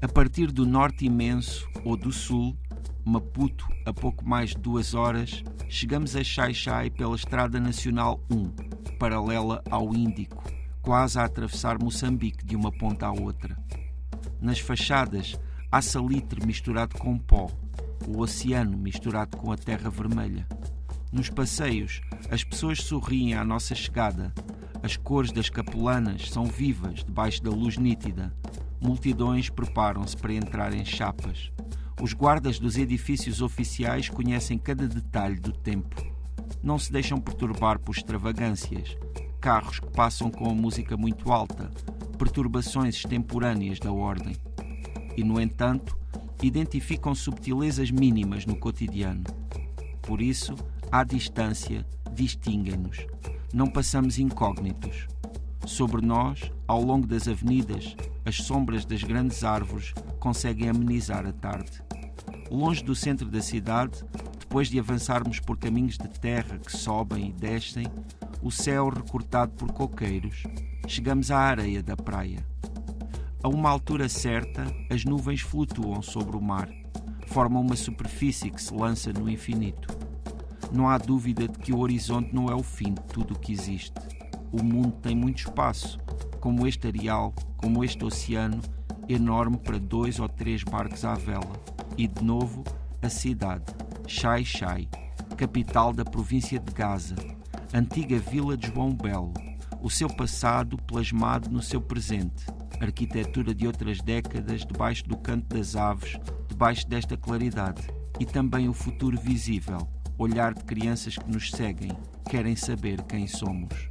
A partir do norte imenso ou do sul, Maputo, a pouco mais de duas horas, chegamos a Xai-Xai pela Estrada Nacional 1, paralela ao Índico, quase a atravessar Moçambique de uma ponta à outra. Nas fachadas há salitre misturado com pó, o oceano misturado com a terra vermelha. Nos passeios, as pessoas sorriem à nossa chegada. As cores das capulanas são vivas debaixo da luz nítida. Multidões preparam-se para entrar em chapas. Os guardas dos edifícios oficiais conhecem cada detalhe do tempo. Não se deixam perturbar por extravagâncias, carros que passam com a música muito alta, perturbações extemporâneas da ordem. E, no entanto, identificam subtilezas mínimas no cotidiano. Por isso, à distância, distinguem-nos. Não passamos incógnitos. Sobre nós, ao longo das avenidas, as sombras das grandes árvores conseguem amenizar a tarde. Longe do centro da cidade, depois de avançarmos por caminhos de terra que sobem e descem, o céu recortado por coqueiros, chegamos à areia da praia. A uma altura certa, as nuvens flutuam sobre o mar, formam uma superfície que se lança no infinito. Não há dúvida de que o horizonte não é o fim de tudo o que existe. O mundo tem muito espaço, como este areal, como este oceano, enorme para dois ou três barcos à vela. E de novo, a cidade, Xai Xai, capital da província de Gaza, antiga vila de João Belo, o seu passado plasmado no seu presente, arquitetura de outras décadas debaixo do canto das aves, debaixo desta claridade, e também o futuro visível, olhar de crianças que nos seguem, querem saber quem somos.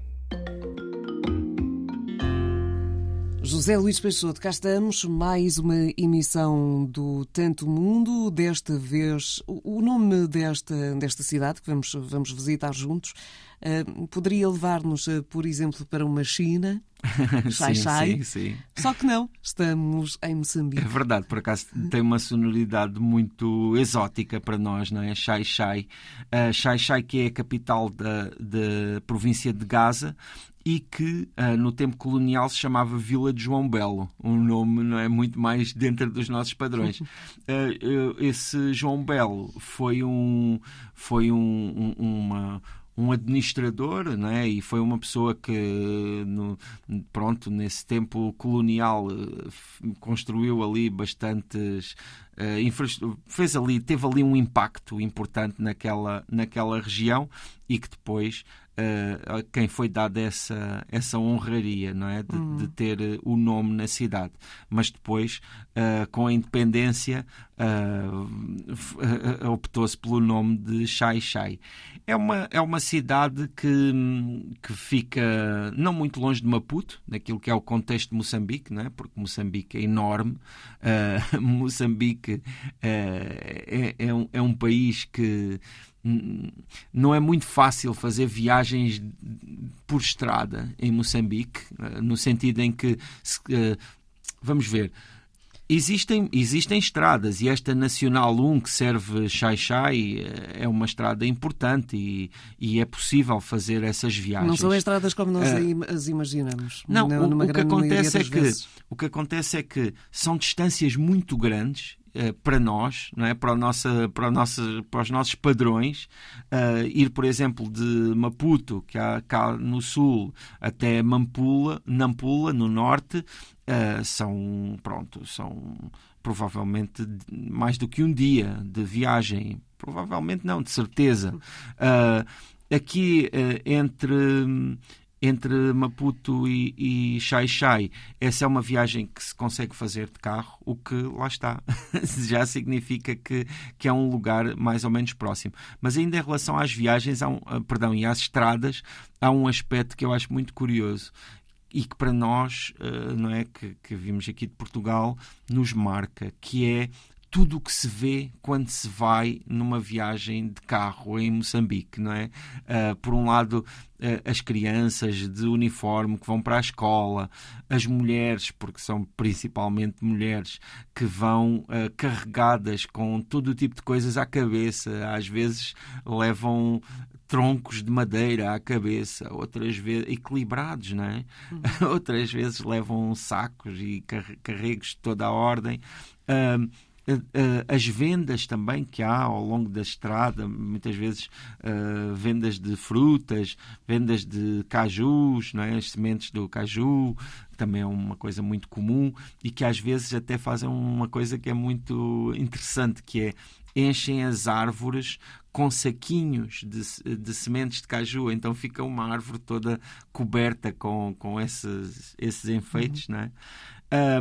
José Luís Peixoto, cá estamos, mais uma emissão do Tanto Mundo, desta vez o nome desta, desta cidade que vamos, vamos visitar juntos uh, poderia levar-nos, uh, por exemplo, para uma China, Xai Xai. sim, sim. Só que não, estamos em Moçambique. É verdade, por acaso tem uma sonoridade muito exótica para nós, não é? Xai Xai. Uh, Xai Xai, que é a capital da, da província de Gaza e que uh, no tempo colonial se chamava Vila de João Belo, um nome não é muito mais dentro dos nossos padrões. Uh, esse João Belo foi um foi um, um, uma um administrador, né? E foi uma pessoa que, no, pronto, nesse tempo colonial construiu ali bastantes uh, fez ali teve ali um impacto importante naquela naquela região e que depois uh, quem foi dada essa, essa honraria, não é? De, uhum. de ter uh, o nome na cidade. Mas depois, uh, com a independência, optou-se pelo nome de Xai Xai. É uma, é uma cidade que, que fica não muito longe de Maputo, naquilo que é o contexto de Moçambique, não é? porque Moçambique é enorme. Moçambique é, é, um, é um país que não é muito fácil fazer viagens por estrada em Moçambique, eh, no sentido em que, eh, vamos ver, Existem, existem estradas e esta Nacional 1 que serve Xai-Xai eh, é uma estrada importante e, e, é possível fazer essas viagens. Não são estradas como nós uh, as imaginamos. Não, o, o, que acontece é que, o que acontece é que são distâncias muito grandes para nós, não é? para, nossa, para, nossa, para os nossos padrões, uh, ir, por exemplo, de Maputo, que há cá no sul, até Mampula, Nampula, no norte, uh, são, pronto, são provavelmente mais do que um dia de viagem. Provavelmente não, de certeza. Uh, aqui entre entre Maputo e, e Xai-Xai. Essa é uma viagem que se consegue fazer de carro, o que lá está. Já significa que, que é um lugar mais ou menos próximo. Mas ainda em relação às viagens, um, ah, perdão, e às estradas, há um aspecto que eu acho muito curioso e que para nós, uh, não é, que, que vimos aqui de Portugal, nos marca, que é tudo o que se vê quando se vai numa viagem de carro em Moçambique, não é? Uh, por um lado, uh, as crianças de uniforme que vão para a escola, as mulheres, porque são principalmente mulheres, que vão uh, carregadas com todo o tipo de coisas à cabeça, às vezes levam troncos de madeira à cabeça, outras vezes equilibrados, não é? Uhum. outras vezes levam sacos e carregos de toda a ordem. Uh, as vendas também que há ao longo da estrada, muitas vezes uh, vendas de frutas, vendas de cajus, não é? as sementes do caju, também é uma coisa muito comum e que às vezes até fazem uma coisa que é muito interessante, que é enchem as árvores com saquinhos de, de sementes de caju, então fica uma árvore toda coberta com, com esses, esses enfeites, uhum. não é?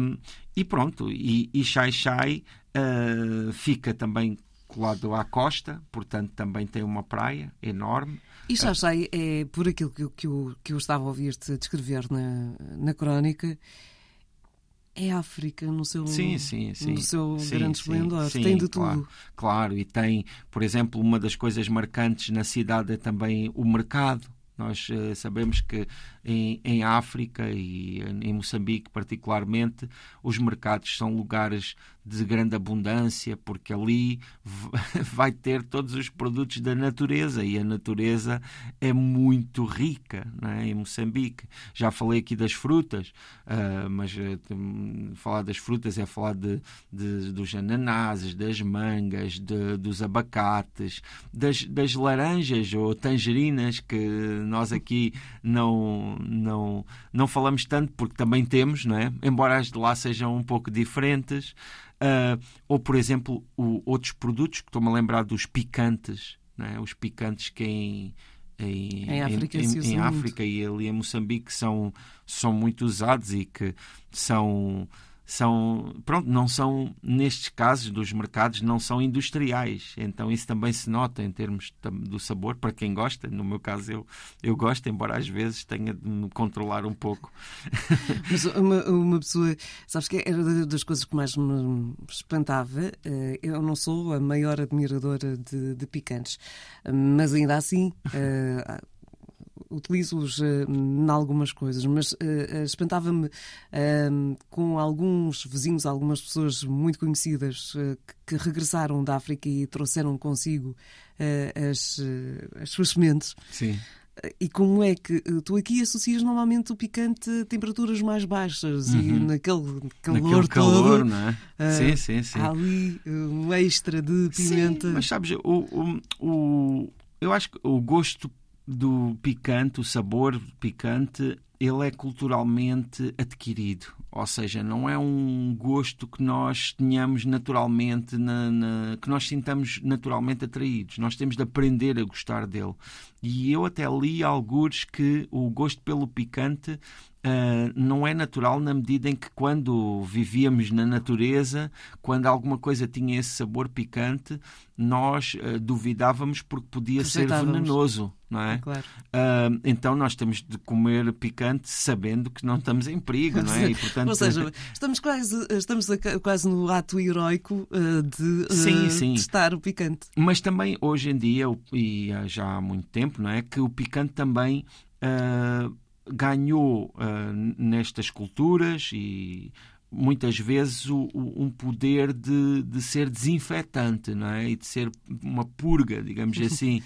Um, e pronto, e, e Xai Xai uh, fica também colado à costa, portanto também tem uma praia enorme. E Xai Xai é, por aquilo que, que, eu, que eu estava a ouvir-te descrever na, na crónica, é África no seu, sim, sim, sim. No seu sim, grande esplendor. Sim, tem de tudo. Claro, claro, e tem, por exemplo, uma das coisas marcantes na cidade é também o mercado. Nós uh, sabemos que em, em África e em Moçambique, particularmente, os mercados são lugares de grande abundância, porque ali vai ter todos os produtos da natureza e a natureza é muito rica é? em Moçambique. Já falei aqui das frutas, uh, mas uh, falar das frutas é falar de, de dos ananases, das mangas, de, dos abacates, das, das laranjas ou tangerinas que nós aqui não não, não falamos tanto porque também temos, não é? embora as de lá sejam um pouco diferentes. Uh, ou, por exemplo, o, outros produtos que estou-me a lembrar dos picantes, é? os picantes que em, em, em, África, em, em África e ali em Moçambique são, são muito usados e que são são, pronto, não são, nestes casos dos mercados, não são industriais. Então isso também se nota em termos do sabor, para quem gosta. No meu caso, eu, eu gosto, embora às vezes tenha de me controlar um pouco. Mas uma, uma pessoa, sabes que era das coisas que mais me espantava. Eh, eu não sou a maior admiradora de, de picantes, mas ainda assim utilizo-os uh, em algumas coisas, mas uh, espantava-me uh, com alguns vizinhos, algumas pessoas muito conhecidas que, regressaram da África e trouxeram consigo as, as suas sementes. Sim. E como é que tu aqui associas normalmente o picante a temperaturas mais baixas uhum. e naquele calor Naquele calor, não é? sim, sim, sim. Há ali um extra de pimenta. Sim, mas sabes, o, o, o, eu acho que o gosto do picante, o sabor picante, ele é culturalmente adquirido. Ou seja, não é um gosto que nós tenhamos naturalmente, na, na, que nós sintamos naturalmente atraídos. Nós temos de aprender a gostar dele. E eu até li alguns que o gosto pelo picante Uh, não é natural na medida em que quando vivíamos na natureza, quando alguma coisa tinha esse sabor picante, nós uh, duvidávamos porque podia ser venenoso, não é? Claro. Uh, então nós temos de comer picante sabendo que não estamos em perigo, não é? E, portanto... Ou seja, estamos quase, estamos quase no ato heroico de sim, sim. testar o picante. Mas também hoje em dia, e já há muito tempo, não é? Que o picante também ganhou uh, nestas culturas e muitas vezes o, o, um poder de, de ser desinfetante não é? e de ser uma purga, digamos assim.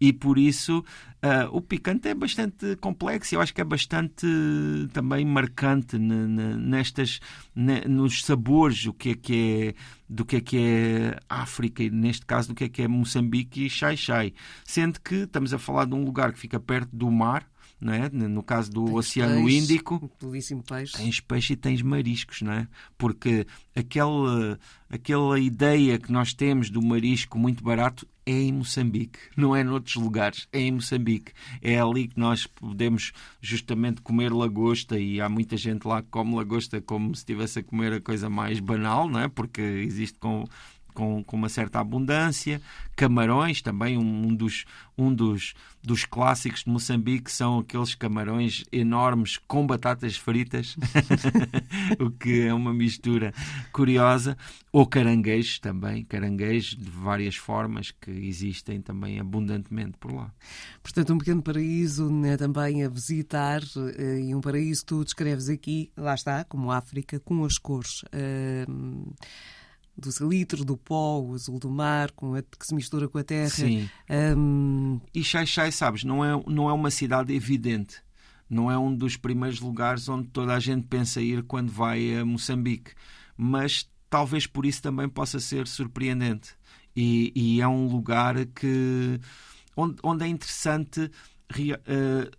e por isso uh, o picante é bastante complexo. Eu acho que é bastante também marcante nestas, nos sabores, o que é que é do que é que é África e neste caso do que é que é Moçambique e Xai Xai. Sendo que estamos a falar de um lugar que fica perto do mar não é? no caso do tens Oceano peixe, Índico, peixe. tens peixe e tens mariscos, não é? porque aquela, aquela ideia que nós temos do marisco muito barato é em Moçambique, não é noutros lugares, é em Moçambique. É ali que nós podemos justamente comer lagosta e há muita gente lá que come lagosta como se estivesse a comer a coisa mais banal, não é? porque existe com com, com uma certa abundância. Camarões, também um dos, um dos, dos clássicos de Moçambique, são aqueles camarões enormes com batatas fritas, o que é uma mistura curiosa. Ou caranguejos também, caranguejos de várias formas que existem também abundantemente por lá. Portanto, um pequeno paraíso né, também a visitar eh, e um paraíso que tu descreves aqui, lá está, como África, com as cores. Uh do salitre, do pó, o azul do mar, com a, que se mistura com a terra. Sim. Um... E Xai-Xai, sabes, não é, não é uma cidade evidente. Não é um dos primeiros lugares onde toda a gente pensa ir quando vai a Moçambique. Mas talvez por isso também possa ser surpreendente. E, e é um lugar que onde, onde é interessante uh,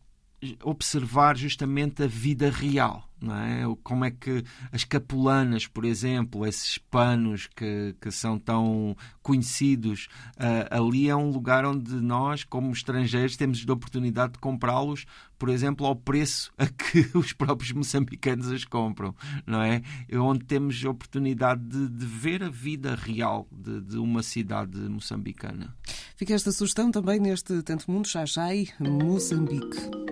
observar justamente a vida real. Não é? Como é que as capulanas, por exemplo, esses panos que, que são tão conhecidos, uh, ali é um lugar onde nós, como estrangeiros, temos a oportunidade de comprá-los, por exemplo, ao preço a que os próprios moçambicanos as compram, não é? Onde temos a oportunidade de, de ver a vida real de, de, uma cidade moçambicana. Fica esta sugestão também neste Tanto Mundo Xaxai, Moçambique.